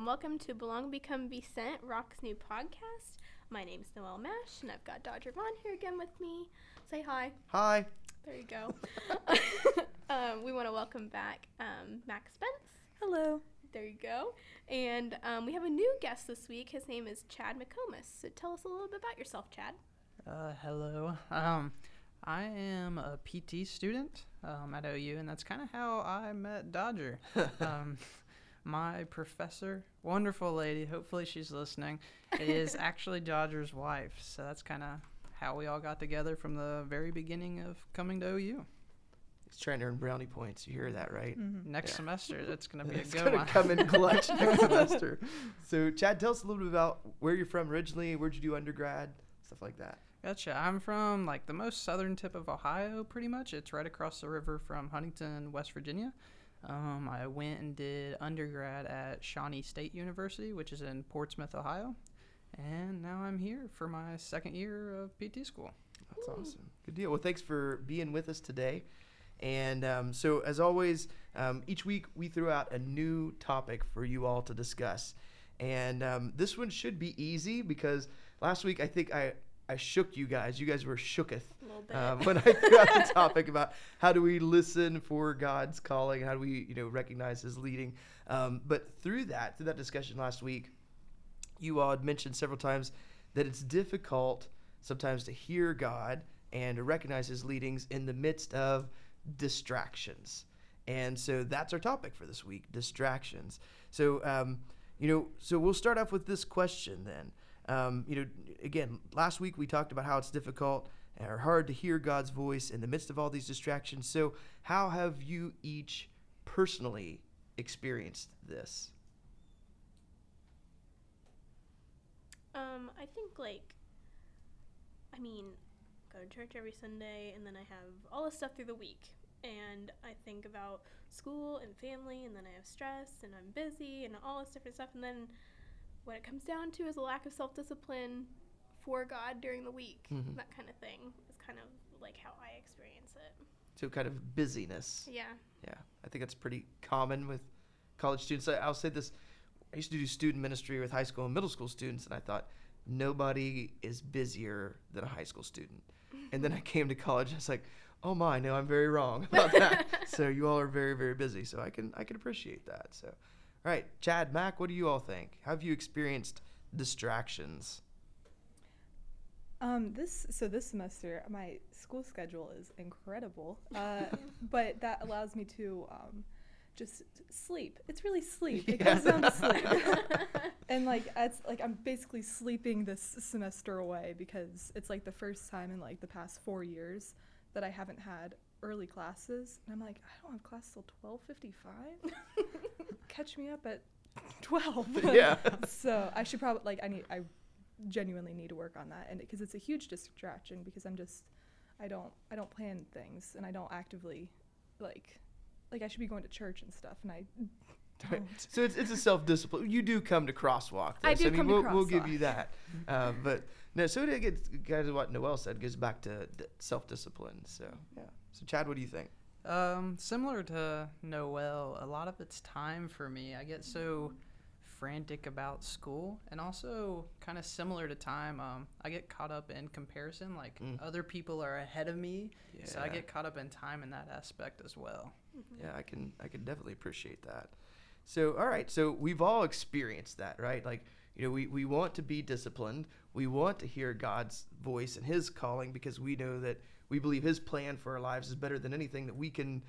and welcome to Belong Become Be Sent, Rock's new podcast. My name's Noelle Mash, and I've got Dodger Vaughn here again with me. Say hi. Hi. There you go. um, we want to welcome back um, Max Spence. Hello. There you go. And um, we have a new guest this week. His name is Chad McComas. So tell us a little bit about yourself, Chad. Uh, hello. Um, I am a PT student um, at OU, and that's kind of how I met Dodger. um, my professor, wonderful lady, hopefully she's listening, is actually Dodger's wife. So that's kind of how we all got together from the very beginning of coming to OU. He's trying to earn brownie points. You hear that, right? Mm-hmm. Next Yeah. semester, that's going to be a It's good gonna one. come in clutch next semester. So, Chad, tell us a little bit about where you're from originally. Where'd you do undergrad? Stuff like that. Gotcha. I'm from like the most southern tip of Ohio, pretty much. It's right across the river from Huntington, West Virginia. Um, I went and did undergrad at Shawnee State University, which is in Portsmouth, Ohio. And now I'm here for my second year of PT school. That's awesome. Good deal. Well, thanks for being with us today. And um, so, as always, um, each week we throw out a new topic for you all to discuss. And um, this one should be easy because last week I think I, I shook you guys. You guys were shooketh A little bit. um, when I threw out the topic about how do we listen for God's calling, how do we you know recognize His leading. Um, but through that, through that discussion last week, you all had mentioned several times that it's difficult sometimes to hear God and to recognize His leadings in the midst of distractions. And so that's our topic for this week: distractions. So um, you know, so we'll start off with this question then. Um, you know, again, last week we talked about how it's difficult or hard to hear God's voice in the midst of all these distractions. So, how have you each personally experienced this? Um, I think like, I mean, go to church every Sunday, and then I have all this stuff through the week, and I think about school and family, and then I have stress, and I'm busy, and all this different stuff, and then what it comes down to is a lack of self discipline for God during the week. Mhm. That kind of thing is kind of like how I experience it. So, kind of busyness. Yeah. Yeah, I think that's pretty common with college students. I, I'll say this: I used to do student ministry with high school and middle school students, and I thought nobody is busier than a high school student. And then I came to college, and it's like, oh my, no, I'm very wrong about that. so you all are very, very busy. So I can, I can appreciate that. So, all right, Chad, Mac, what do you all think? How have you experienced distractions? Um, this so this semester my school schedule is incredible, uh, but that allows me to um, just sleep. It's really sleep. It Yeah. comes down to sleep, and like it's like I'm basically sleeping this semester away because it's like the first time in like the past four years that I haven't had early classes, and I'm like I don't have class till twelve fifty five. Catch me up at twelve. yeah. so I should probably like I need I genuinely need to work on that and because it's a huge distraction because I'm just I don't I don't plan things and I don't actively like like I should be going to church and stuff and I don't. So it's, it's a self discipline. You do come to crosswalk. Though. I so, do I mean, come to we'll, we'll give you that. Uh, but no, so it gets kind of what Noel said goes back to self discipline. So yeah. So Chad, what do you think? Um, similar to Noel, a lot of it's time for me. I get so frantic about school, and also kind of similar to time. Um, I get caught up in comparison, like Mm. other people are ahead of me, so I get caught up in time in that aspect as well. Yeah, I can I can definitely appreciate that. So all right, so we've all experienced that, right? Like you know, we, we want to be disciplined. We want to hear God's voice and His calling because we know that we believe His plan for our lives is better than anything that we can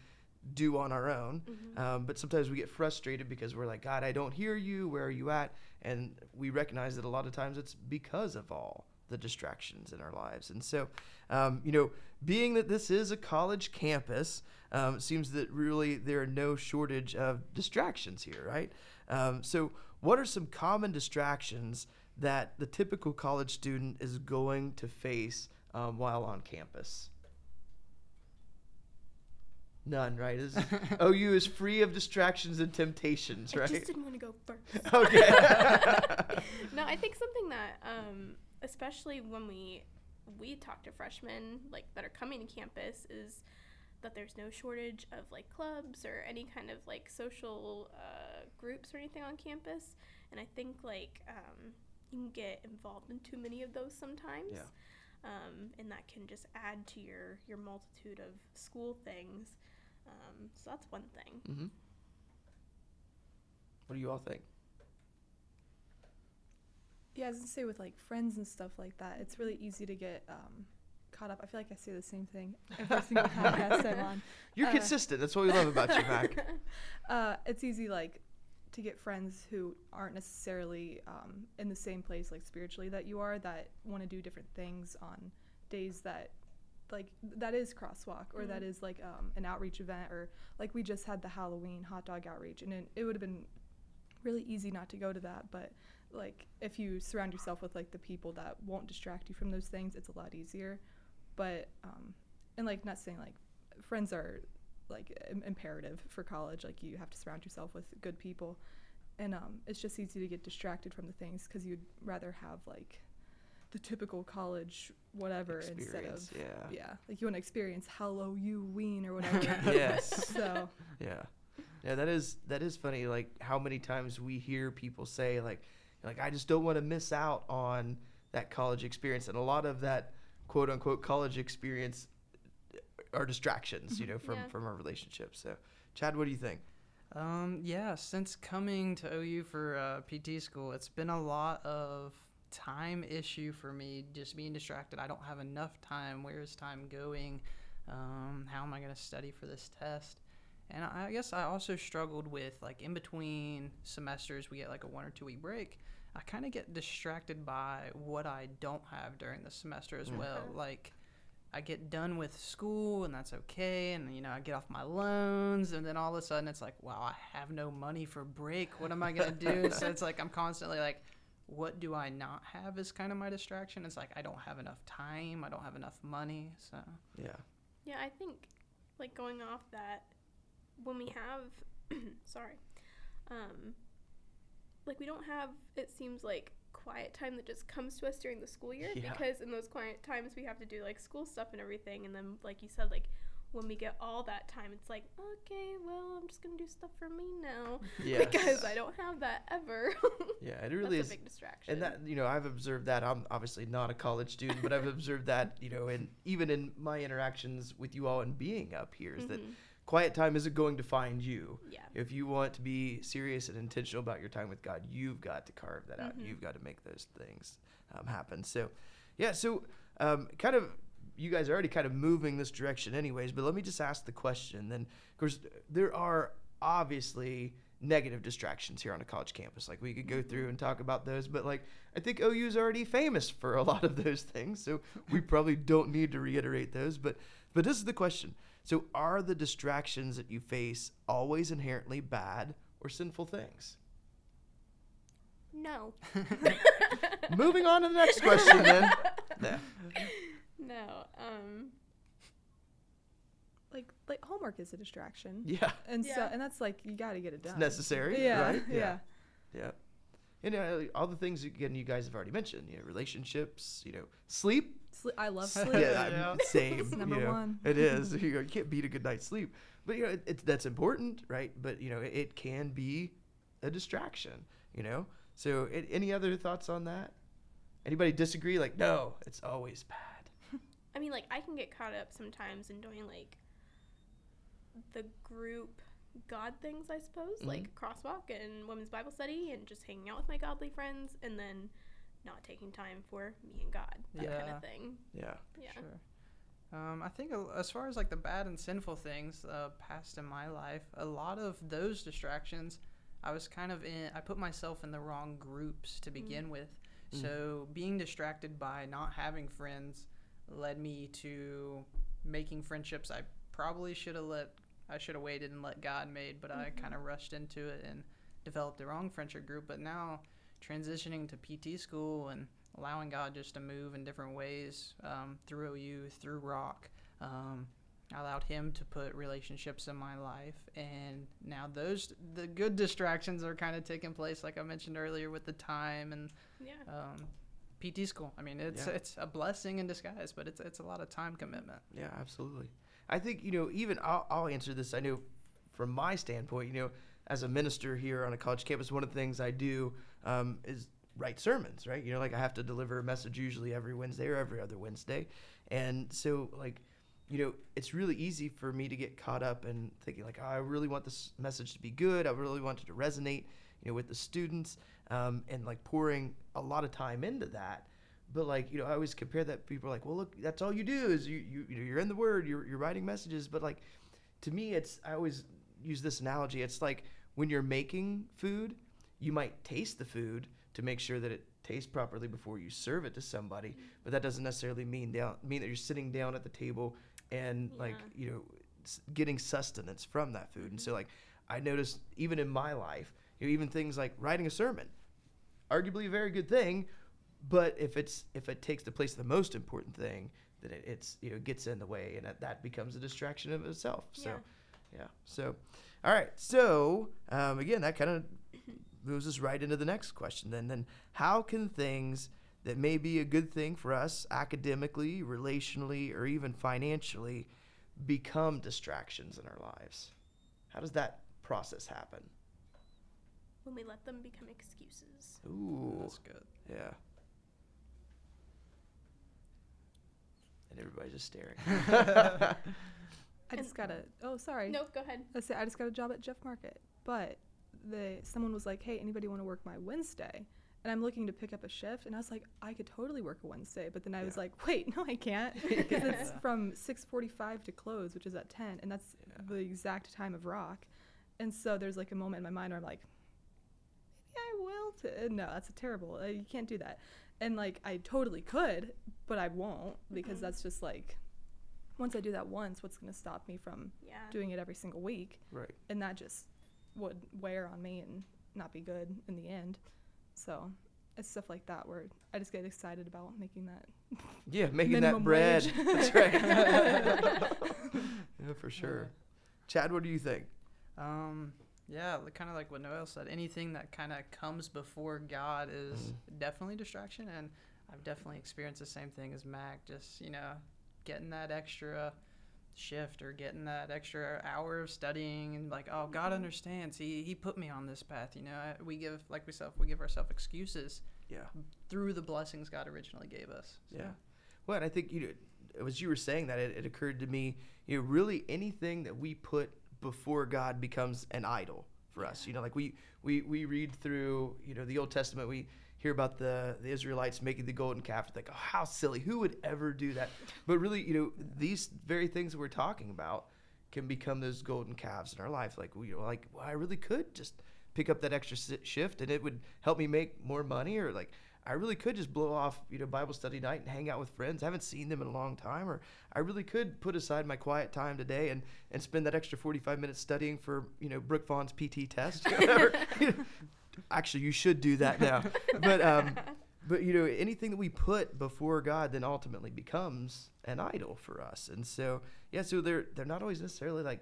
do on our own. Um, but sometimes we get frustrated because we're like, God, I don't hear you. Where are you at? And we recognize that a lot of times it's because of all the distractions in our lives. And so, um, you know, being that this is a college campus, um, it seems that really there are no shortage of distractions here, right? Um, so, what are some common distractions that the typical college student is going to face um, while on campus? None, right? Is, OU is free of distractions and temptations, I right? just didn't want to go first. okay. no, I think something that, um, especially when we we talk to freshmen like that are coming to campus, is that there's no shortage of like clubs or any kind of like social uh, groups or anything on campus, and I think like um, you can get involved in too many of those sometimes. Yeah. Um, and that can just add to your your multitude of school things. Um, so that's one thing. Mm-hmm. What do you all think? Yeah, I was gonna say with like friends and stuff like that, it's really easy to get um, caught up. I feel like I say the same thing every single podcast I'm on. You're Uh, consistent. That's what we love about you, Mac. Uh, it's easy like to get friends who aren't necessarily um, in the same place like spiritually that you are that want to do different things on days that like that is crosswalk or that Mhm. is like um, an outreach event or like we just had the halloween hot dog outreach and it, it would have been really easy not to go to that but like if you surround yourself with like the people that won't distract you from those things it's a lot easier but um and like not saying like friends are like Im- imperative for college like you have to surround yourself with good people and um it's just easy to get distracted from the things because you'd rather have like the typical college whatever instead of yeah. yeah like you want to experience hello you ween or whatever Yes. so Yeah. Yeah, that is that is funny. Like how many times we hear people say like like I just don't want to miss out on that college experience, and a lot of that quote unquote college experience are distractions, you know, from Yeah. from our relationships. So, Chad, what do you think? Um, yeah, since coming to OU for uh, PT school, it's been a lot of time issue for me just being distracted. I don't have enough time. Where is time going? Um, how am I going to study for this test? And I I guess I also struggled with like in between semesters, we get like a one or two week break. I kind of get distracted by what I don't have during the semester as Mm. well. Like, I get done with school and that's okay, and you know I get off my loans, and then all of a sudden it's like, wow, I have no money for break. What am I gonna do? so it's like I'm constantly like, what do I not have? Is kind of my distraction. It's like I don't have enough time. I don't have enough money. So Yeah. Yeah, I think like going off that when we have sorry. Um like we don't have it seems like quiet time that just comes to us during the school year Yeah. because in those quiet times we have to do like school stuff and everything and then like you said like when we get all that time it's like okay well i'm just gonna do stuff for me now Yes. because i don't have that ever Yeah, it really is. a big distraction and that you know i've observed that i'm obviously not a college student but i've observed that you know and even in my interactions with you all and being up here is that Mhm. Quiet time isn't going to find you. Yeah. If you want to be serious and intentional about your time with god you've got to carve that out. Mhm. you've got to make those things um, happen. So yeah so um, kind of you guys are already kind of moving this direction anyways but let me just ask the question then. Of course there are obviously negative distractions here on a college campus. Like we could go through and talk about those but like i think ou is already famous for a lot of those things so we probably don't need to reiterate those but but this is the question so are the distractions that you face always inherently bad or sinful things? No. Moving on to the next question then. Yeah. No um like like homework is a distraction. Yeah. And so and that's like you got to get it done. It's necessary yeah right? yeah. Yeah. And uh, all the things again you guys have already mentioned you know relationships you know sleep Sle- i love Yeah, sleep yeah, Yeah. I'm- same. It's number you know, one. It is. You, know, you can't beat a good night's sleep, but you know it, it's that's important, right? But you know it, it can be a distraction. You know. So a- any other thoughts on that? Anybody disagree? Like no, it's always bad. I mean, like I can get caught up sometimes in doing like the group God things, I suppose, Mhm. like crosswalk and women's Bible study, and just hanging out with my godly friends, and then not taking time for me and God, that kind of thing. Yeah. Yeah. Sure. Um, I think as far as like the bad and sinful things uh, past in my life, a lot of those distractions, I was kind of in. I put myself in the wrong groups to begin with. Mm. So being distracted by not having friends led me to making friendships I probably should have let. I should have waited and let God made, but I Mhm. kind of rushed into it and developed the wrong friendship group. But now transitioning to PT school and allowing God just to move in different ways um, through OU, through Rock. Um, I allowed Him to put relationships in my life, and now those the good distractions are kind of taking place, like I mentioned earlier, with the time and Yeah. um, PT school. I mean, it's Yeah. it's a blessing in disguise, but it's it's a lot of time commitment. Yeah, absolutely. I think you know. Even I'll, I'll answer this. I know from my standpoint, you know, as a minister here on a college campus, one of the things I do um, is write sermons, right? You know, like I have to deliver a message usually every Wednesday or every other Wednesday. And so, like, you know, it's really easy for me to get caught up in thinking, like, oh, I really want this message to be good. I really want it to resonate, you know, with the students um, and like pouring a lot of time into that. But like, you know, I always compare that people are like, well, look, that's all you do is you, you, you know, you're in the word, you're, you're writing messages. But like, to me, it's, I always use this analogy. It's like when you're making food, you might taste the food to make sure that it tastes properly before you serve it to somebody. But that doesn't necessarily mean down, mean that you're sitting down at the table and like, you know, s- getting sustenance from that food. And so like, I noticed even in my life, you know, even things like writing a sermon, arguably a very good thing, but if it's if it takes the place of the most important thing, then it, it's you know gets in the way, and that, that becomes a distraction of itself. So, Yeah. yeah. So, all right. So um, again, that kind of moves us right into the next question. Then, then how can things that may be a good thing for us academically, relationally, or even financially become distractions in our lives? How does that process happen? When we let them become excuses. Ooh, That's good. yeah. And everybody's just staring. I just got a. Oh, sorry. Nope, go ahead. Let's say I just got a job at Jeff Market, but the someone was like, "Hey, anybody want to work my Wednesday?" And I'm looking to pick up a shift, and I was like, "I could totally work a Wednesday," but then I was like, "Wait, no, I can't," because it's from 6:45 to close, which is at 10, and that's Yeah. the exact time of rock. And so there's like a moment in my mind where I'm like, "Maybe I will." To no, that's a terrible. Uh, you can't do that. And like I totally could, but I won't because Mhm. that's just like, once I do that once, what's going to stop me from Yeah. doing it every single week? right. and that just would wear on me and not be good in the end. So it's stuff like that where I just get excited about making that. Yeah, making that bread. wage. That's right. yeah, for sure. Chad, what do you think? Um, yeah, kind of like what Noel said. Anything that kind of comes before God is Mhm. definitely distraction, and I've definitely experienced the same thing as Mac. Just you know, getting that extra shift or getting that extra hour of studying, and like, oh, God Mhm. understands. He He put me on this path. You know, I- we give like we self we give ourselves excuses Yeah. through the blessings God originally gave us. So. Yeah. Well, and I think you know, as you were saying that, it, it occurred to me, you know, really anything that we put before God becomes an idol for us. You know, like we we we read through, you know, the Old Testament, we hear about the the Israelites making the golden calf. It's like, oh, how silly! Who would ever do that? But really, you know, these very things that we're talking about can become those golden calves in our life. Like we, you know, like, well, I really could just pick up that extra shift, and it would help me make more money, or like. I really could just blow off, you know, Bible study night and hang out with friends. I haven't seen them in a long time, or I really could put aside my quiet time today and, and spend that extra 45 minutes studying for, you know, Brooke Vaughn's PT test. or whatever. You know, Actually, you should do that now. But, um, but you know, anything that we put before God then ultimately becomes an idol for us. And so, yeah, so they're they're not always necessarily like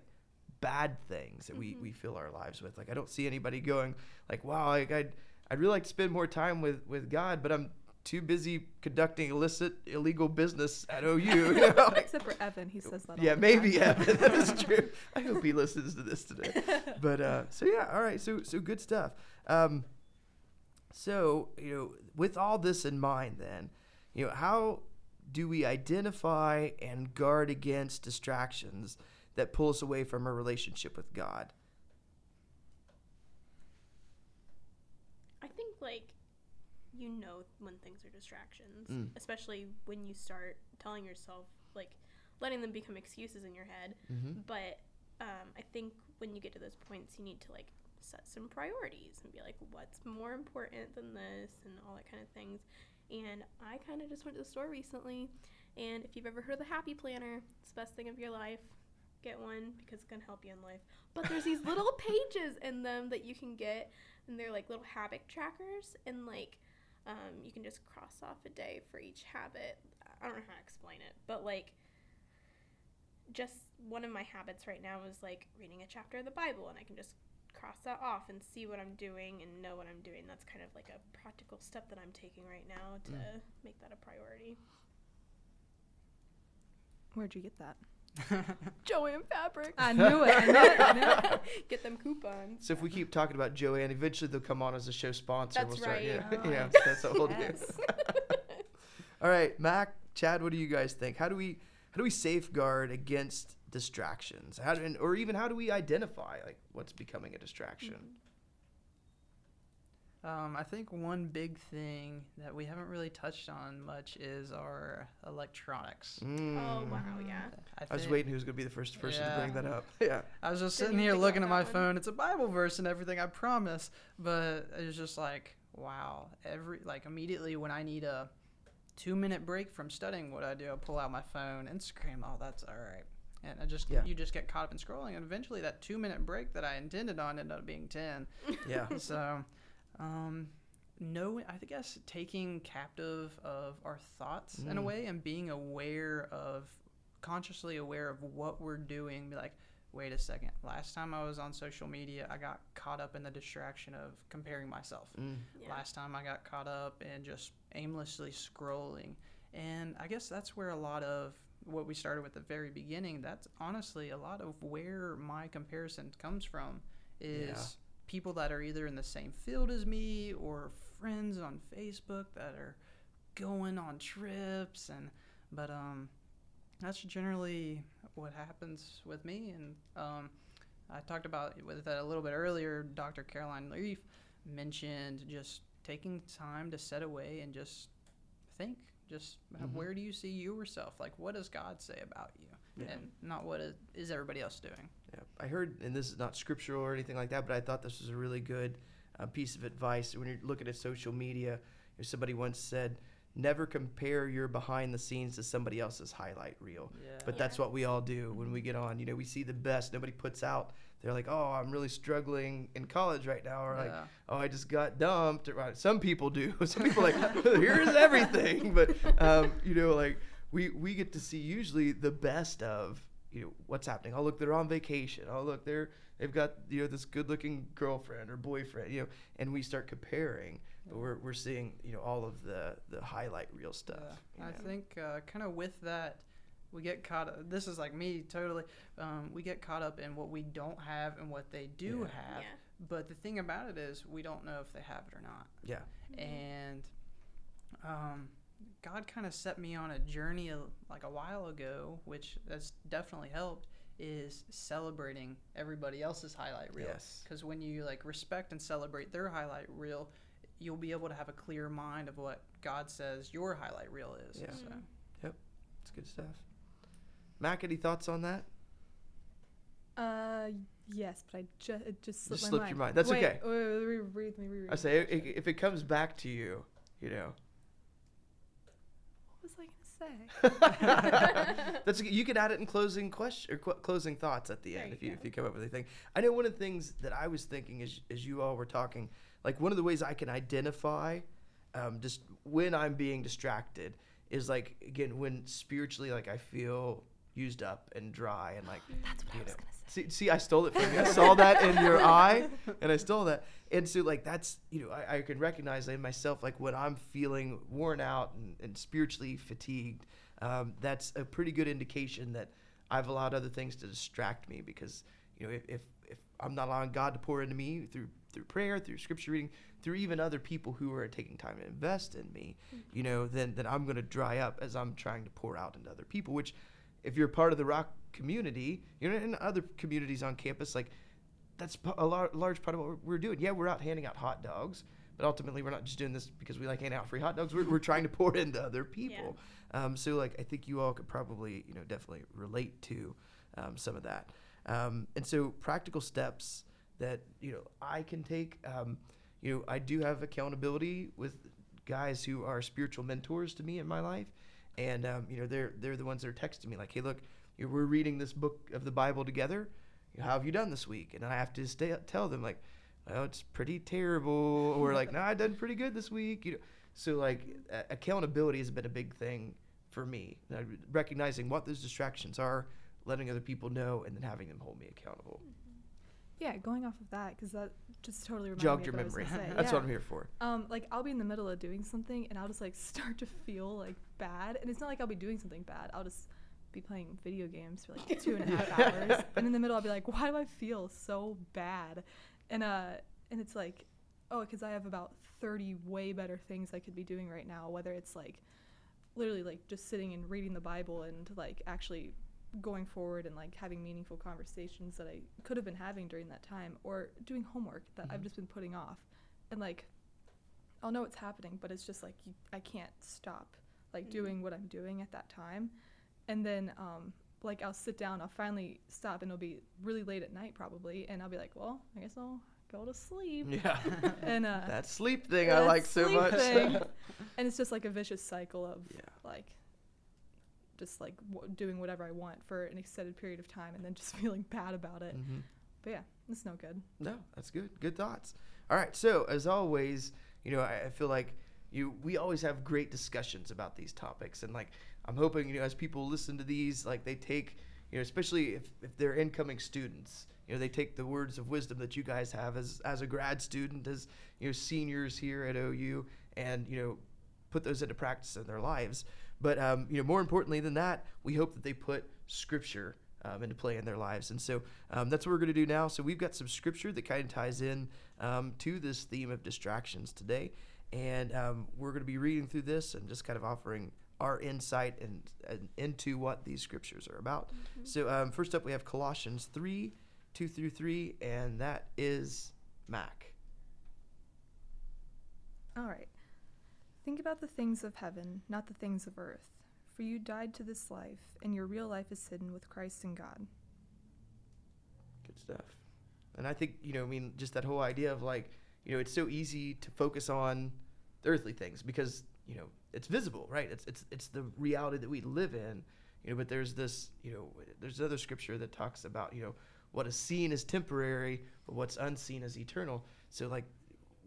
bad things that we, Mhm. we fill our lives with. Like I don't see anybody going like, wow, like I'd I'd really like to spend more time with with God, but I'm too busy conducting illicit, illegal business at OU. You know? Except for Evan, he says that. all yeah, the maybe time. Evan. That is true. I hope he listens to this today. But uh, so yeah, all right. So so good stuff. Um, so you know, with all this in mind, then you know, how do we identify and guard against distractions that pull us away from our relationship with God? I think like you know when things are distractions, Mm. especially when you start telling yourself like letting them become excuses in your head. Mm-hmm. But um, I think when you get to those points, you need to like set some priorities and be like, what's more important than this, and all that kind of things. And I kind of just went to the store recently, and if you've ever heard of the Happy Planner, it's the best thing of your life. Get one because it's gonna help you in life. But there's these little pages in them that you can get, and they're like little habit trackers, and like um, you can just cross off a day for each habit. I don't know how to explain it, but like just one of my habits right now is like reading a chapter of the Bible, and I can just cross that off and see what I'm doing and know what I'm doing. That's kind of like a practical step that I'm taking right now to Mm. make that a priority. Where'd you get that? Joann Fabric. I knew it. I knew it. I knew it. Get them coupons. So if we keep talking about Joann, eventually they'll come on as a show sponsor. That's we'll start, right. Yeah, Oh, yeah, nice. that's what we'll Yes. do. All right, Mac, Chad, what do you guys think? How do we how do we safeguard against distractions? How do, or even how do we identify like what's becoming a distraction? Mm-hmm. Um, I think one big thing that we haven't really touched on much is our electronics. Oh Mm. wow, yeah. I was waiting who's going to be the first person to bring that up. Yeah. I was just Didn't sitting here looking at my one. phone. It's a Bible verse and everything, I promise. But it was just like, wow. Every like immediately when I need a two minute break from studying, what I do, I pull out my phone, Instagram. Oh, that's all right. And I just Yeah. you just get caught up in scrolling, and eventually that two minute break that I intended on ended up being ten. Yeah. so, um, no, I guess taking captive of our thoughts in a Mm. way and being aware of, consciously aware of what we're doing. Be like, wait a second. Last time I was on social media, I got caught up in the distraction of comparing myself. Mm. Yeah. Last time I got caught up in just aimlessly scrolling. And I guess that's where a lot of what we started with the very beginning, that's honestly a lot of where my comparison comes from is Yeah. People that are either in the same field as me or friends on Facebook that are going on trips and but um that's generally what happens with me and um I talked about with that a little bit earlier. Dr. Caroline Leaf mentioned just taking time to set away and just think. Just uh, Mhm. where do you see yourself? Like, what does God say about you? Yeah. And not what is, is everybody else doing. Yeah, I heard, and this is not scriptural or anything like that, but I thought this was a really good uh, piece of advice when you're looking at social media. You know, somebody once said, "Never compare your behind the scenes to somebody else's highlight reel." Yeah. But that's what we all do when we get on. You know, we see the best. Nobody puts out. They're like, "Oh, I'm really struggling in college right now," or like, "Oh, I just got dumped." Or, well, some people do. Some people are like, "Here's everything," but um, you know, like we we get to see usually the best of you know what's happening. Oh, look, they're on vacation. Oh, look, they're they've got you know this good-looking girlfriend or boyfriend. You know, and we start comparing. But we're, we're seeing you know all of the the highlight reel stuff. Yeah. I know. think uh, kind of with that, we get caught. This is like me totally. Um, we get caught up in what we don't have and what they do Yeah. have. Yeah. But the thing about it is, we don't know if they have it or not. Yeah. And um, God kind of set me on a journey a, like a while ago, which has definitely helped. Is celebrating everybody else's highlight reel. Yes. Because when you like respect and celebrate their highlight reel, you'll be able to have a clear mind of what God says your highlight reel is. Yeah. So. It's good stuff. Mac, any thoughts on that? Uh, yes, but I just it just slipped Just my slipped mind. your mind. That's Wait, okay. Wait, wait, re- read me, reread I say i- if it comes back to you, you know. What was I gonna say? That's you can add it in closing question or qu- closing thoughts at the There end you if you go. if you come up with anything. I know one of the things that I was thinking as as you all were talking, like one of the ways I can identify, um, just when I'm being distracted is like again when spiritually like I feel used up and dry and like That's what you I was know. gonna say. See, see, I stole it from you. I saw that in your eye, and I stole that. And so, like, that's you know, I, I can recognize in myself, like, when I'm feeling worn out and, and spiritually fatigued, um, that's a pretty good indication that I've allowed other things to distract me. Because you know, if, if if I'm not allowing God to pour into me through through prayer, through scripture reading, through even other people who are taking time to invest in me, you know, then then I'm going to dry up as I'm trying to pour out into other people, which if you're part of the rock community, you know, in other communities on campus, like that's a lar- large part of what we're, doing. Yeah, we're out handing out hot dogs, but ultimately we're not just doing this because we like handing out free hot dogs. We're, we're trying to pour into other people. Um, so like I think you all could probably you know definitely relate to um, some of that. Um, and so practical steps that you know I can take. Um, you know I do have accountability with guys who are spiritual mentors to me in my life, and um, you know they're they're the ones that are texting me like, hey, look, we're reading this book of the Bible together. How have you done this week? And I have to stay, tell them like, well, it's pretty terrible, or like, no, I've done pretty good this week. You know, so like uh, accountability has been a big thing for me. Recognizing what those distractions are, letting other people know, and then having them hold me accountable. Yeah, going off of that because that just totally reminded Jogged me your memory. That's yeah. what I'm here for. Um, like I'll be in the middle of doing something and I'll just like start to feel like bad, and it's not like I'll be doing something bad. I'll just be playing video games for like two and a half hours, and in the middle I'll be like, why do I feel so bad? And uh, and it's like, oh, because I have about thirty way better things I could be doing right now. Whether it's like, literally like just sitting and reading the Bible and like actually going forward and like having meaningful conversations that I could have been having during that time, or doing homework that I've Mhm. just been putting off, and like, I'll know what's happening, but it's just like you, I can't stop like Mhm. doing what I'm doing at that time, and then um, like I'll sit down, I'll finally stop, and it'll be really late at night probably, and I'll be like, well, I guess I'll go to sleep, Yeah. and uh, that sleep thing I like so much. and it's just like a vicious cycle of yeah. like just like w- doing whatever I want for an extended period of time, and then just feeling bad about it. hmm But yeah, it's no good. No, that's good. Good thoughts. All right. So as always, you know, I, I feel like you we always have great discussions about these topics, and like I'm hoping you know as people listen to these, like they take you know, especially if if they're incoming students, you know, they take the words of wisdom that you guys have as as a grad student, as you know, seniors here at OU, and you know, put those into practice in their lives. But um, you know, more importantly than that, we hope that they put Scripture um, into play in their lives. And so um, that's what we're going to do now. So we've got some Scripture that kind of ties in um, to this theme of distractions today, and um, we're going to be reading through this and just kind of offering our insight and, and into what these Scriptures are about. Mm-hmm. So um, first up, we have Colossians three, two through three, and that is Mac. All right. Think about the things of heaven, not the things of earth. For you died to this life, and your real life is hidden with Christ in God. Good stuff. And I think, you know, I mean, just that whole idea of like, you know, it's so easy to focus on earthly things because, you know, it's visible, right? It's it's it's the reality that we live in. You know, but there's this, you know, there's another scripture that talks about, you know, what is seen is temporary, but what's unseen is eternal. So like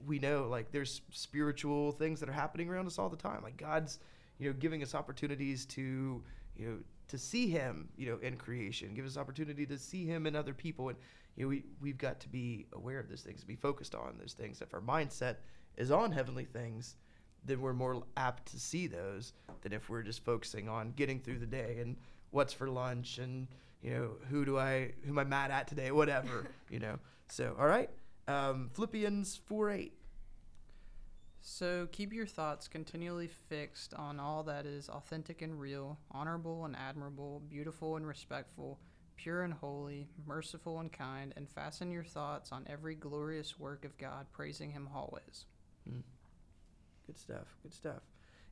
we know like there's spiritual things that are happening around us all the time. Like God's, you know, giving us opportunities to, you know, to see him, you know, in creation, give us opportunity to see him in other people. And, you know, we, we've got to be aware of those things, be focused on those things. If our mindset is on heavenly things, then we're more apt to see those than if we're just focusing on getting through the day and what's for lunch and, you know, who do I, who am I mad at today, whatever, you know. So, all right. Um, Philippians 4 8. So keep your thoughts continually fixed on all that is authentic and real, honorable and admirable, beautiful and respectful, pure and holy, merciful and kind, and fasten your thoughts on every glorious work of God, praising Him always. Mm. Good stuff. Good stuff.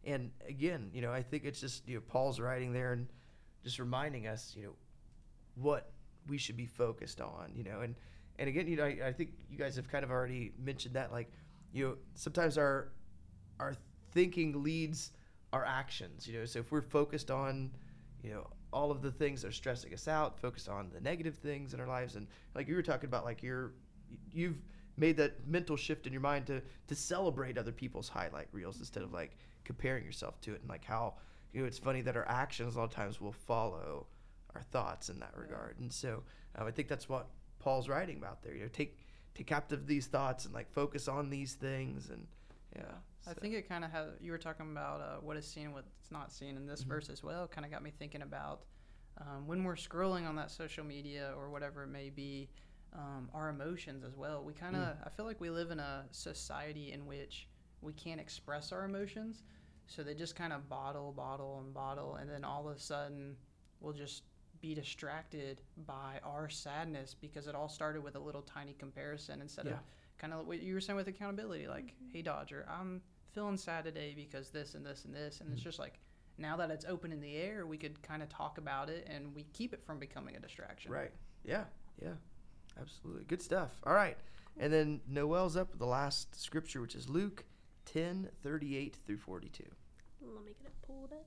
And again, you know, I think it's just you know Paul's writing there and just reminding us, you know, what we should be focused on. You know, and and again, you know, I, I think you guys have kind of already mentioned that, like, you know, sometimes our our thinking leads our actions. You know, so if we're focused on, you know, all of the things that are stressing us out, focused on the negative things in our lives, and like you were talking about, like you're you've made that mental shift in your mind to to celebrate other people's highlight reels instead of like comparing yourself to it and like how you know it's funny that our actions a lot of times will follow our thoughts in that regard and so um, i think that's what paul's writing about there you know take take captive these thoughts and like focus on these things and yeah I think it kind of had, you were talking about uh, what is seen and what's not seen in this Mhm. verse as well. Kind of got me thinking about um, when we're scrolling on that social media or whatever it may be, um, our emotions as well. We kind of, Mm. I feel like we live in a society in which we can't express our emotions. So they just kind of bottle, bottle, and bottle. And then all of a sudden, we'll just be distracted by our sadness because it all started with a little tiny comparison instead of kind of what you were saying with accountability like hey dodger i'm feeling sad today because this and this and this and it's Mhm. just like now that it's open in the air we could kind of talk about it and we keep it from becoming a distraction Right. Yeah. Yeah. Absolutely. Good stuff. All right. And then Noel's up with the last scripture, which is Luke 10 38 through 42. Let me get it pulled up.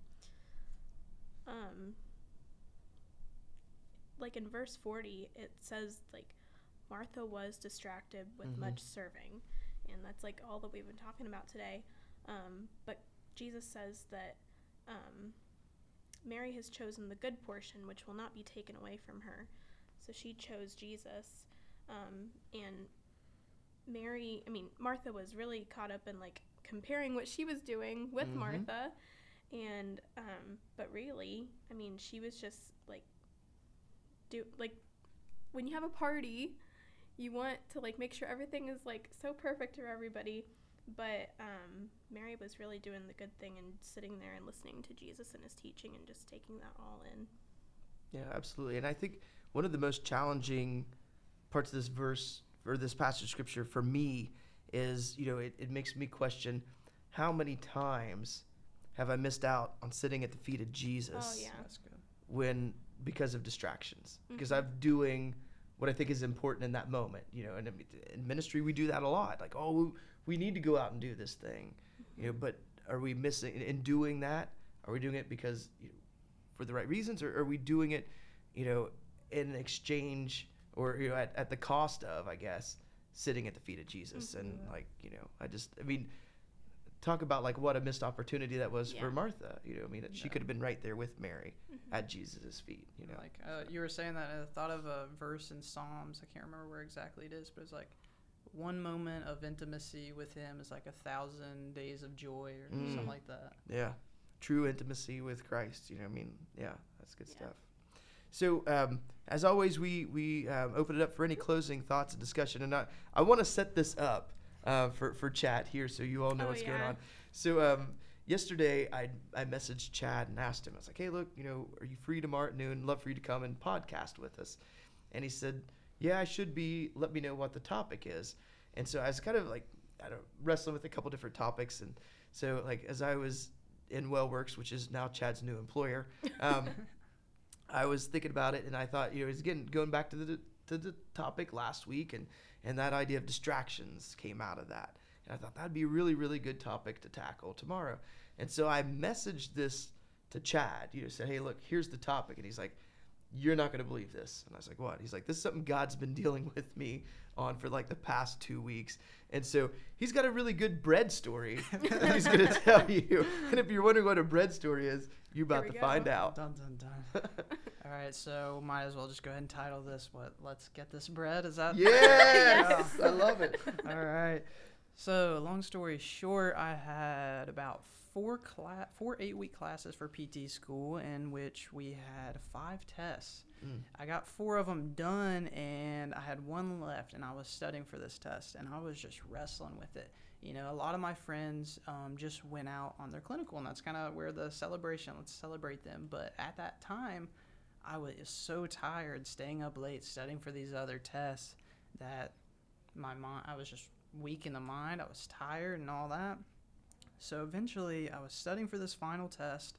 Um, like in verse 40, it says, like, Martha was distracted with Mhm. much serving. And that's like all that we've been talking about today. Um, but Jesus says that um, Mary has chosen the good portion, which will not be taken away from her. So she chose Jesus. Um, and Mary, I mean, Martha was really caught up in like comparing what she was doing with Mhm. Martha. And, um, but really, I mean, she was just like, do, like, when you have a party, you want to like make sure everything is like so perfect for everybody. But um, Mary was really doing the good thing and sitting there and listening to Jesus and his teaching and just taking that all in. Yeah, absolutely. And I think one of the most challenging parts of this verse or this passage of scripture for me is, you know, it, it makes me question how many times have I missed out on sitting at the feet of Jesus Oh, yeah. That's good. when because of distractions? Because Mhm. I'm doing what I think is important in that moment, you know, and in in ministry we do that a lot. Like, oh, we need to go out and do this thing, you know, but are we missing in doing that? Are we doing it because you know, for the right reasons, or are we doing it, you know, in exchange or you know at, at the cost of, I guess, sitting at the feet of Jesus and Mhm. like you know, I just, I mean, talk about like what a missed opportunity that was Yeah. for Martha. You know, I mean, she could have been right there with Mary Mhm. at Jesus' feet. You know, Like uh, you were saying that, I thought of a verse in Psalms. I can't remember where exactly it is, but it's like one moment of intimacy with Him is like a thousand days of joy or Mm. something like that. Yeah. True intimacy with Christ. You know, I mean, yeah, that's good Yeah. stuff. So, um, as always, we we um, open it up for any closing thoughts and discussion, and I I want to set this up uh, for for Chad here, so you all know Oh, what's going on. So, um, yesterday I I messaged Chad and asked him. I was like, hey, look, you know, are you free tomorrow at noon? Love for you to come and podcast with us. And he said, yeah, I should be. Let me know what the topic is. And so I was kind of like, I don't wrestling with a couple different topics, and so like as I was in WellWorks, which is now Chad's new employer, um, I was thinking about it, and I thought, you know, it's again going back to the to the topic last week, and and that idea of distractions came out of that, and I thought that'd be a really really good topic to tackle tomorrow, and so I messaged this to Chad, you know, said, hey, look, here's the topic, and he's like. You're not going to believe this. And I was like, what? He's like, this is something God's been dealing with me on for like the past two weeks. And so he's got a really good bread story that he's going to tell you. And if you're wondering what a bread story is, you're about to go. find out. Dun dun dun. All right, so might as well just go ahead and title this "What? Let's get this bread." Is that? Yes, I love it. All right. So, long story short, I had about four cla- four eight week classes for PT school in which we had five tests. Mm. I got four of them done, and I had one left, and I was studying for this test, and I was just wrestling with it. You know, a lot of my friends um, just went out on their clinical, and that's kind of where the celebration. Let's celebrate them. But at that time, I was so tired, staying up late, studying for these other tests, that my mind, I was just weak in the mind. I was tired and all that. So eventually, I was studying for this final test,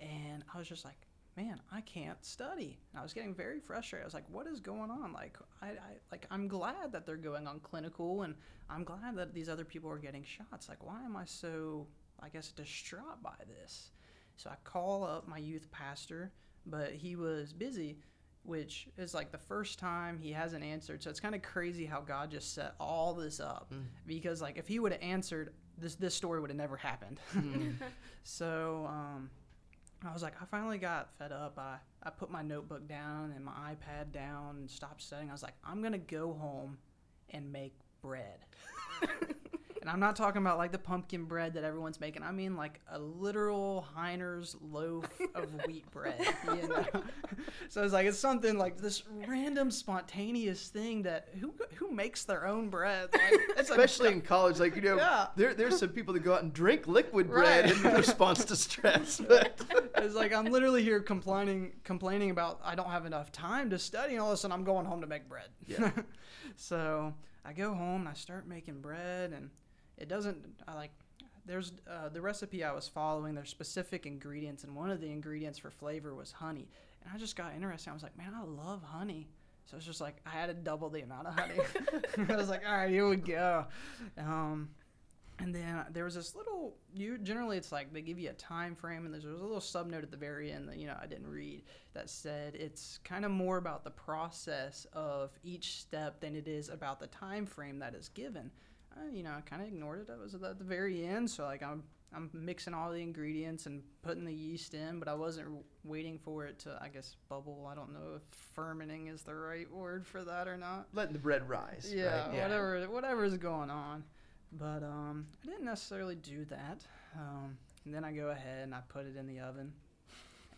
and I was just like, man, I can't study. And I was getting very frustrated. I was like, what is going on? Like, I, I like I'm glad that they're going on clinical, and I'm glad that these other people are getting shots. Like, why am I so, I guess, distraught by this? So I call up my youth pastor, but he was busy, which is like the first time he hasn't answered. So it's kind of crazy how God just set all this up. Mm. Because like if he would have answered, this this story would have never happened. Mm. So um, I was like, I finally got fed up. I, I put my notebook down and my iPad down and stopped studying. I was like, I'm going to go home and make bread. and I'm not talking about like the pumpkin bread that everyone's making. I mean like a literal Heiner's loaf of wheat bread. You know? so it's like, it's something like this random spontaneous thing that who, who makes their own bread? Like, it's like- Especially in college, like you know, Yeah. there there's some people that go out and drink liquid bread Right. in response to stress. But It's like I'm literally here complaining complaining about I don't have enough time to study, and all of a sudden I'm going home to make bread. Yeah. so I go home and I start making bread, and it doesn't. I like. There's uh, the recipe I was following. There's specific ingredients, and one of the ingredients for flavor was honey. And I just got interested. I was like, man, I love honey. So it's just like I had to double the amount of honey. I was like, all right, here we go. Um, and then there was this little you generally it's like they give you a time frame and there's, there's a little sub note at the very end that you know i didn't read that said it's kind of more about the process of each step than it is about the time frame that is given you know i kind of ignored it i was at the very end so like i'm i'm mixing all the ingredients and putting the yeast in but i wasn't waiting for it to i guess bubble i don't know if fermenting is the right word for that or not Letting the bread rise. yeah, right? whatever whatever's going on. But um, I didn't necessarily do that. Um, and then I go ahead and I put it in the oven,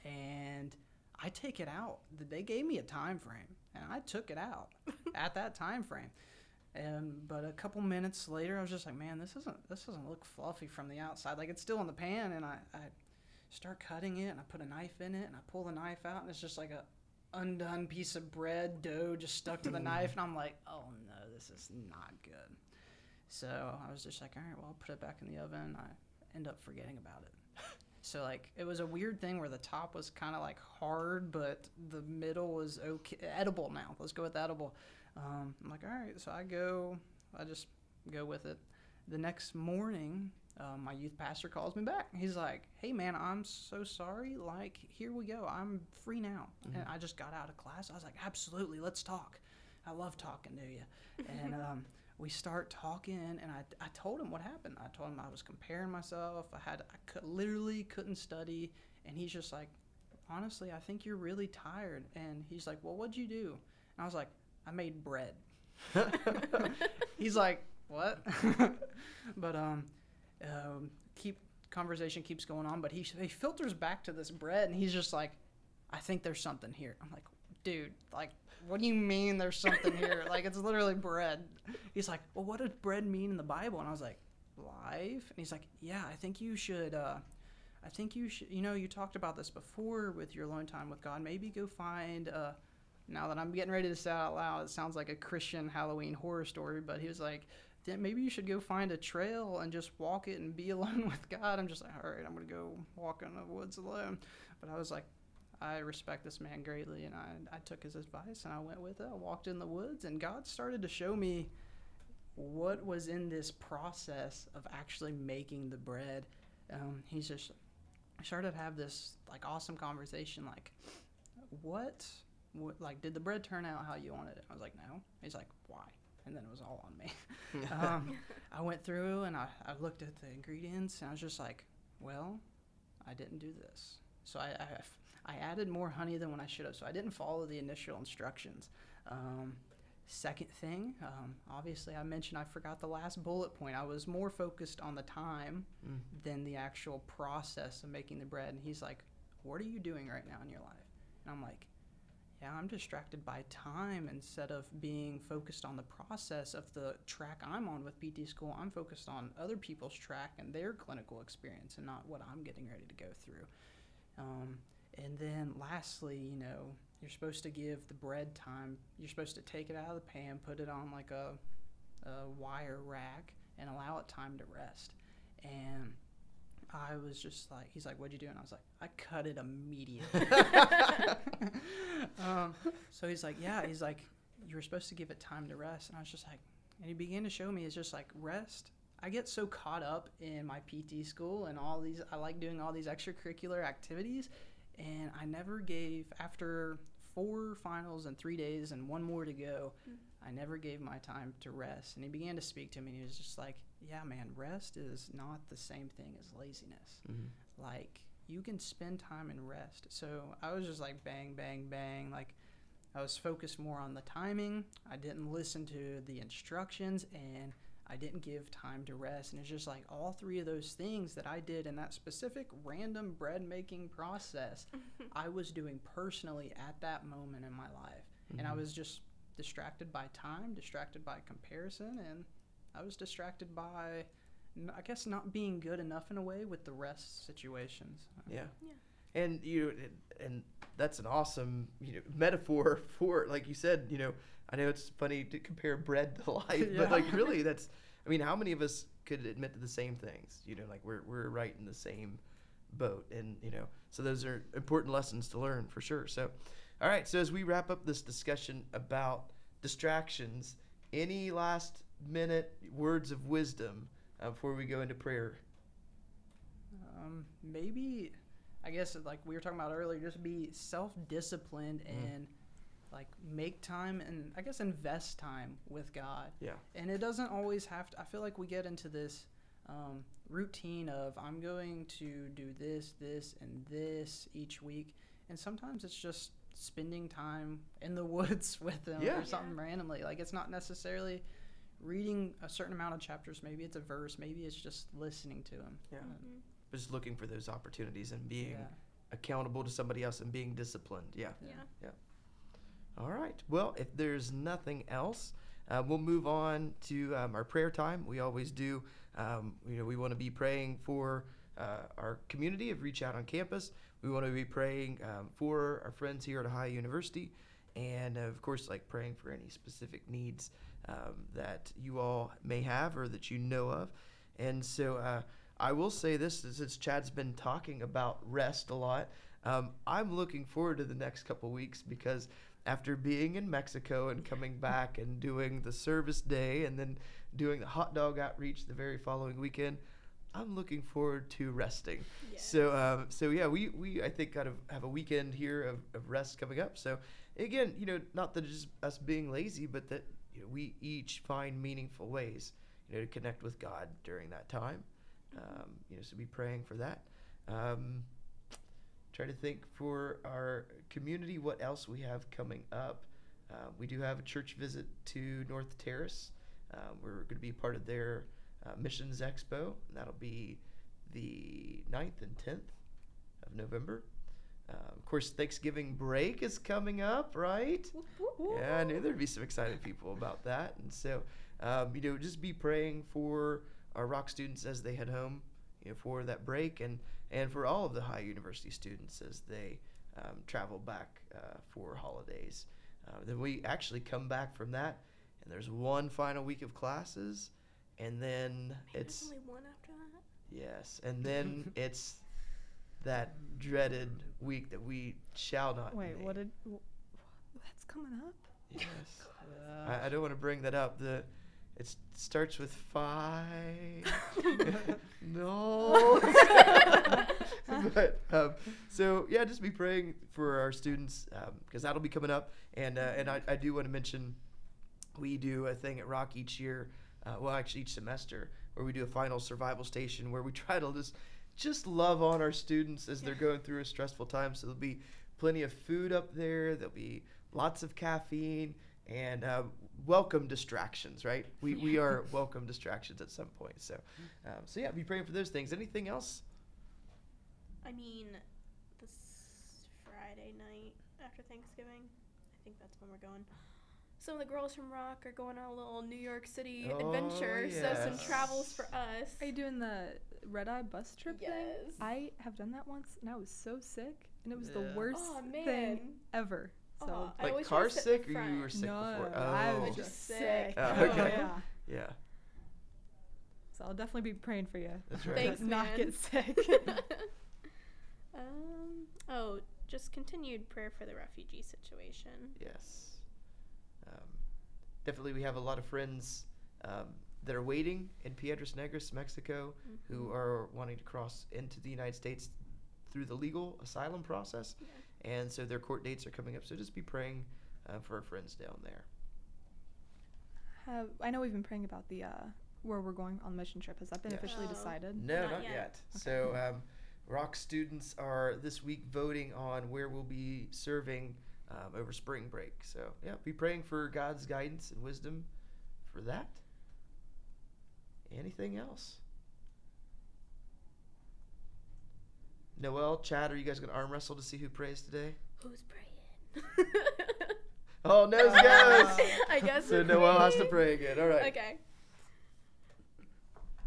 and I take it out. They gave me a time frame, and I took it out at that time frame. And but a couple minutes later, I was just like, man, this doesn't this doesn't look fluffy from the outside. Like it's still in the pan, and I, I start cutting it, and I put a knife in it, and I pull the knife out, and it's just like a undone piece of bread dough just stuck to the knife, and I'm like, oh no, this is not good. So I was just like, all right, well, I'll put it back in the oven. I end up forgetting about it. So like it was a weird thing where the top was kind of like hard, but the middle was okay, edible now. Let's go with edible. Um, I'm like, all right. So I go, I just go with it. The next morning, um, my youth pastor calls me back. He's like, hey man, I'm so sorry. Like here we go. I'm free now, and I just got out of class. I was like, absolutely, let's talk. I love talking to you, and um, we start talking and I, I told him what happened i told him i was comparing myself i had i could literally couldn't study and he's just like honestly i think you're really tired and he's like well what'd you do and i was like i made bread. He's like what? But um, um keep conversation keeps going on but he, he filters back to this bread and he's just like i think there's something here. I'm like dude like what do you mean there's something here? Like it's literally bread. He's like well what does bread mean in the bible? And i was like life? And he's like yeah i think you should uh i think you should you know you talked about this before with your alone time with god. Maybe go find uh now that i'm getting ready to say it out loud it sounds like a christian halloween horror story but he was like maybe you should go find a trail and just walk it and be alone with god i'm just like all right i'm gonna go walk in the woods alone but i was like I respect this man greatly, and I, I took his advice and I went with it. I walked in the woods, and God started to show me what was in this process of actually making the bread. Um, he's just started to have this like awesome conversation, like what, what, like did the bread turn out how you wanted it? I was like, no. He's like, why? And then it was all on me. um, I went through and I, I looked at the ingredients, and I was just like, well, I didn't do this. So I, I I added more honey than when I should have, so I didn't follow the initial instructions. Um, second thing, um, obviously, I mentioned I forgot the last bullet point. I was more focused on the time Mm. than the actual process of making the bread. And he's like, What are you doing right now in your life? And I'm like, Yeah, I'm distracted by time instead of being focused on the process of the track I'm on with PT school. I'm focused on other people's track and their clinical experience and not what I'm getting ready to go through. Um, and then lastly, you know, you're supposed to give the bread time. You're supposed to take it out of the pan, put it on like a, a wire rack, and allow it time to rest. And I was just like, he's like, "What'd you do?" And I was like, "I cut it immediately." um, so he's like, "Yeah." He's like, "You were supposed to give it time to rest," and I was just like, and he began to show me it's just like rest. I get so caught up in my PT school and all these. I like doing all these extracurricular activities, and I never gave after four finals and three days and one more to go. I never gave my time to rest. And he began to speak to me. And he was just like, "Yeah, man, rest is not the same thing as laziness. Mhm. Like you can spend time in rest." So I was just like, bang, bang, bang, like. I was focused more on the timing. I didn't listen to the instructions and I didn't give time to rest. And it's just like all three of those things that I did in that specific random bread making process, I was doing personally at that moment in my life. And I Mhm. was just distracted by time, distracted by comparison, and I was distracted by, I guess, not being good enough in a way with the rest situations. Yeah. Yeah. And you and- and that's an awesome you know metaphor for like you said you know I know it's funny to compare bread to life Yeah. but like really that's I mean how many of us could admit to the same things you know like we're we're right in the same boat and you know so those are important lessons to learn for sure so all right so as we wrap up this discussion about distractions any last minute words of wisdom uh, before we go into prayer? Um, maybe, I guess like we were talking about earlier, just be self-disciplined Mm. and like make time and I guess invest time with God. Yeah. And it doesn't always have to. I feel like we get into this um, routine of I'm going to do this, this, and this each week, and sometimes it's just spending time in the woods with them Yeah. or something randomly. Like it's not necessarily reading a certain amount of chapters. Maybe it's a verse. Maybe it's just listening to him. Yeah. Uh, Mhm. Just looking for those opportunities and being yeah. accountable to somebody else and being disciplined. Yeah. Yeah. All right. Well, if there's nothing else, uh, we'll move on to um, our prayer time. We always do. Um, you know, we want to be praying for uh, our community of Reach Out on campus. We want to be praying um, for our friends here at Ohio University, and uh, of course, like praying for any specific needs um, that you all may have or that you know of. And so, uh, I will say this: since Chad's been talking about rest a lot, um, I'm looking forward to the next couple weeks because after being in Mexico and coming back and doing the service day and then doing the hot dog outreach the very following weekend, I'm looking forward to resting. Yes. So, um, so yeah, we, we I think kind of have a weekend here of, of rest coming up. So, again, you know, not that it's just us being lazy, but that you know, we each find meaningful ways, you know, to connect with God during that time. Um, you know, so be praying for that. Um, try to think for our community what else we have coming up. Uh, we do have a church visit to North Terrace. Um, we're going to be part of their uh, Missions Expo, and that'll be the 9th and 10th of November. Uh, of course, Thanksgiving break is coming up, right? Yeah, I knew there'd be some excited people about that. And so, um, you know, just be praying for our rock students as they head home, you know, for that break, and and for all of the Ohio University students as they um, travel back uh, for holidays. Uh, then we actually come back from that, and there's one final week of classes, and then it's only one after that. yes, and then it's that dreaded week that we shall not. Wait, name. what did? wh- That's coming up. Yes. Yeah. I, I don't want to bring that up. The it starts with five. no. but um, so yeah, just be praying for our students because that'll be coming up. And uh, and I, I do want to mention we do a thing at Rock each year. Uh, well, actually each semester where we do a final survival station where we try to just just love on our students as they're going through a stressful time. So there'll be plenty of food up there. There'll be lots of caffeine and uh, welcome distractions. Right? We we are welcome distractions at some point. So um, so yeah, be praying for those things. Anything else? I mean, this Friday night after Thanksgiving, I think that's when we're going. Some of the girls from Rock are going on a little New York City Oh, adventure, so some travels for us. Are you doing the red eye bus trip thing? Yes. I have done that once, and I was so sick, and it was Yeah. the worst Oh man. thing ever. So Aw, I Like always car wanna sit in sick, the or you were sick no, before? I Oh. was Just just sick. sick. Oh, Oh, okay. yeah. yeah, So I'll definitely be praying for you. that's right. Thanks, to not man. get sick. um. Oh, just continued prayer for the refugee situation. Yes. Um, definitely, we have a lot of friends um, that are waiting in Piedras Negras, Mexico, who Mhm. are wanting to cross into the United States through the legal asylum process. Yeah. And so their court dates are coming up. So just be praying uh, for our friends down there. Have, I know we've been praying about the uh, where we're going on the mission trip. Has that been Yeah. officially decided? No, Not not, yet. yet. So, um, Rock students are this week voting on where we'll be serving um, over spring break. So, yeah, be praying for God's guidance and wisdom for that. Anything else? Noel, Chad, are you guys going to arm wrestle to see who prays today? Who's praying? Oh, nose goes. I guess. so, Noel has to pray again. All right. Okay.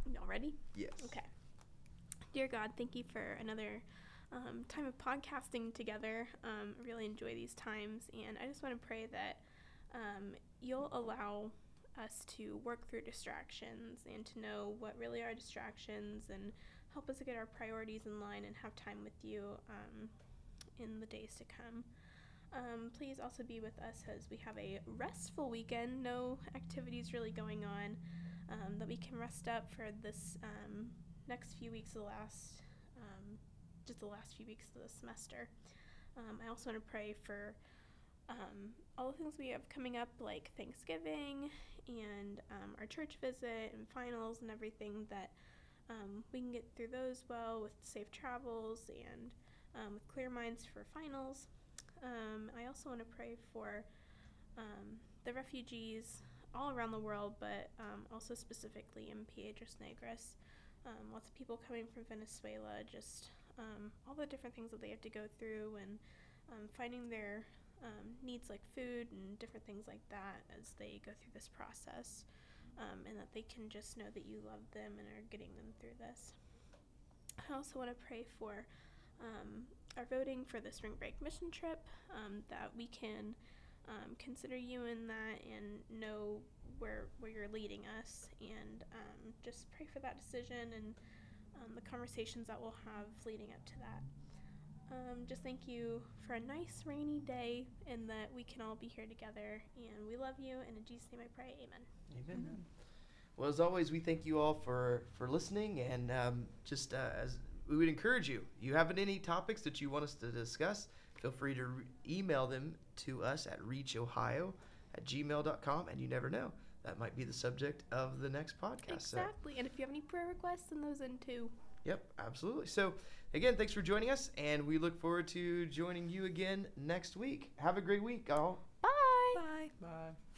Y'all ready? Yes. Okay. Dear God, thank you for another um, time of podcasting together. Um, I really enjoy these times, and I just want to pray that um, you'll allow us to work through distractions and to know what really are distractions and help us get our priorities in line and have time with you um, in the days to come. Um, please also be with us as we have a restful weekend, no activities really going on. um, that we can rest up for this um, next few weeks of the last, um, just the last few weeks of the semester. Um, I also want to pray for um, all the things we have coming up, like Thanksgiving and um, our church visit and finals and everything, that um, we can get through those well with safe travels and um, with clear minds for finals. Um, I also want to pray for the refugees all around the world, but also specifically in Piedras Negras. Lots of people coming from Venezuela, just um, all the different things that they have to go through and um, finding their um, needs like food and different things like that as they go through this process. Um, and that they can just know that you love them and are getting them through this. I also want to pray for um, our voting for the spring break mission trip, that we can um, consider you in that and know where where you're leading us, and um, just pray for that decision and um, the conversations that we'll have leading up to that. Um, just thank you for a nice rainy day, and that we can all be here together. And we love you, and in Jesus' name I pray, Amen. Amen. Well, as always, we thank you all for for listening, and um, just uh, as we would encourage you, you have any topics that you want us to discuss, feel free to re- email them to us at reachohio at gmail.com, and you never know. That might be the subject of the next podcast. So, Exactly. And if you have any prayer requests, send those in too. yep, absolutely. So, again, thanks for joining us, and we look forward to joining you again next week. Have a great week, all. Bye. Bye. Bye.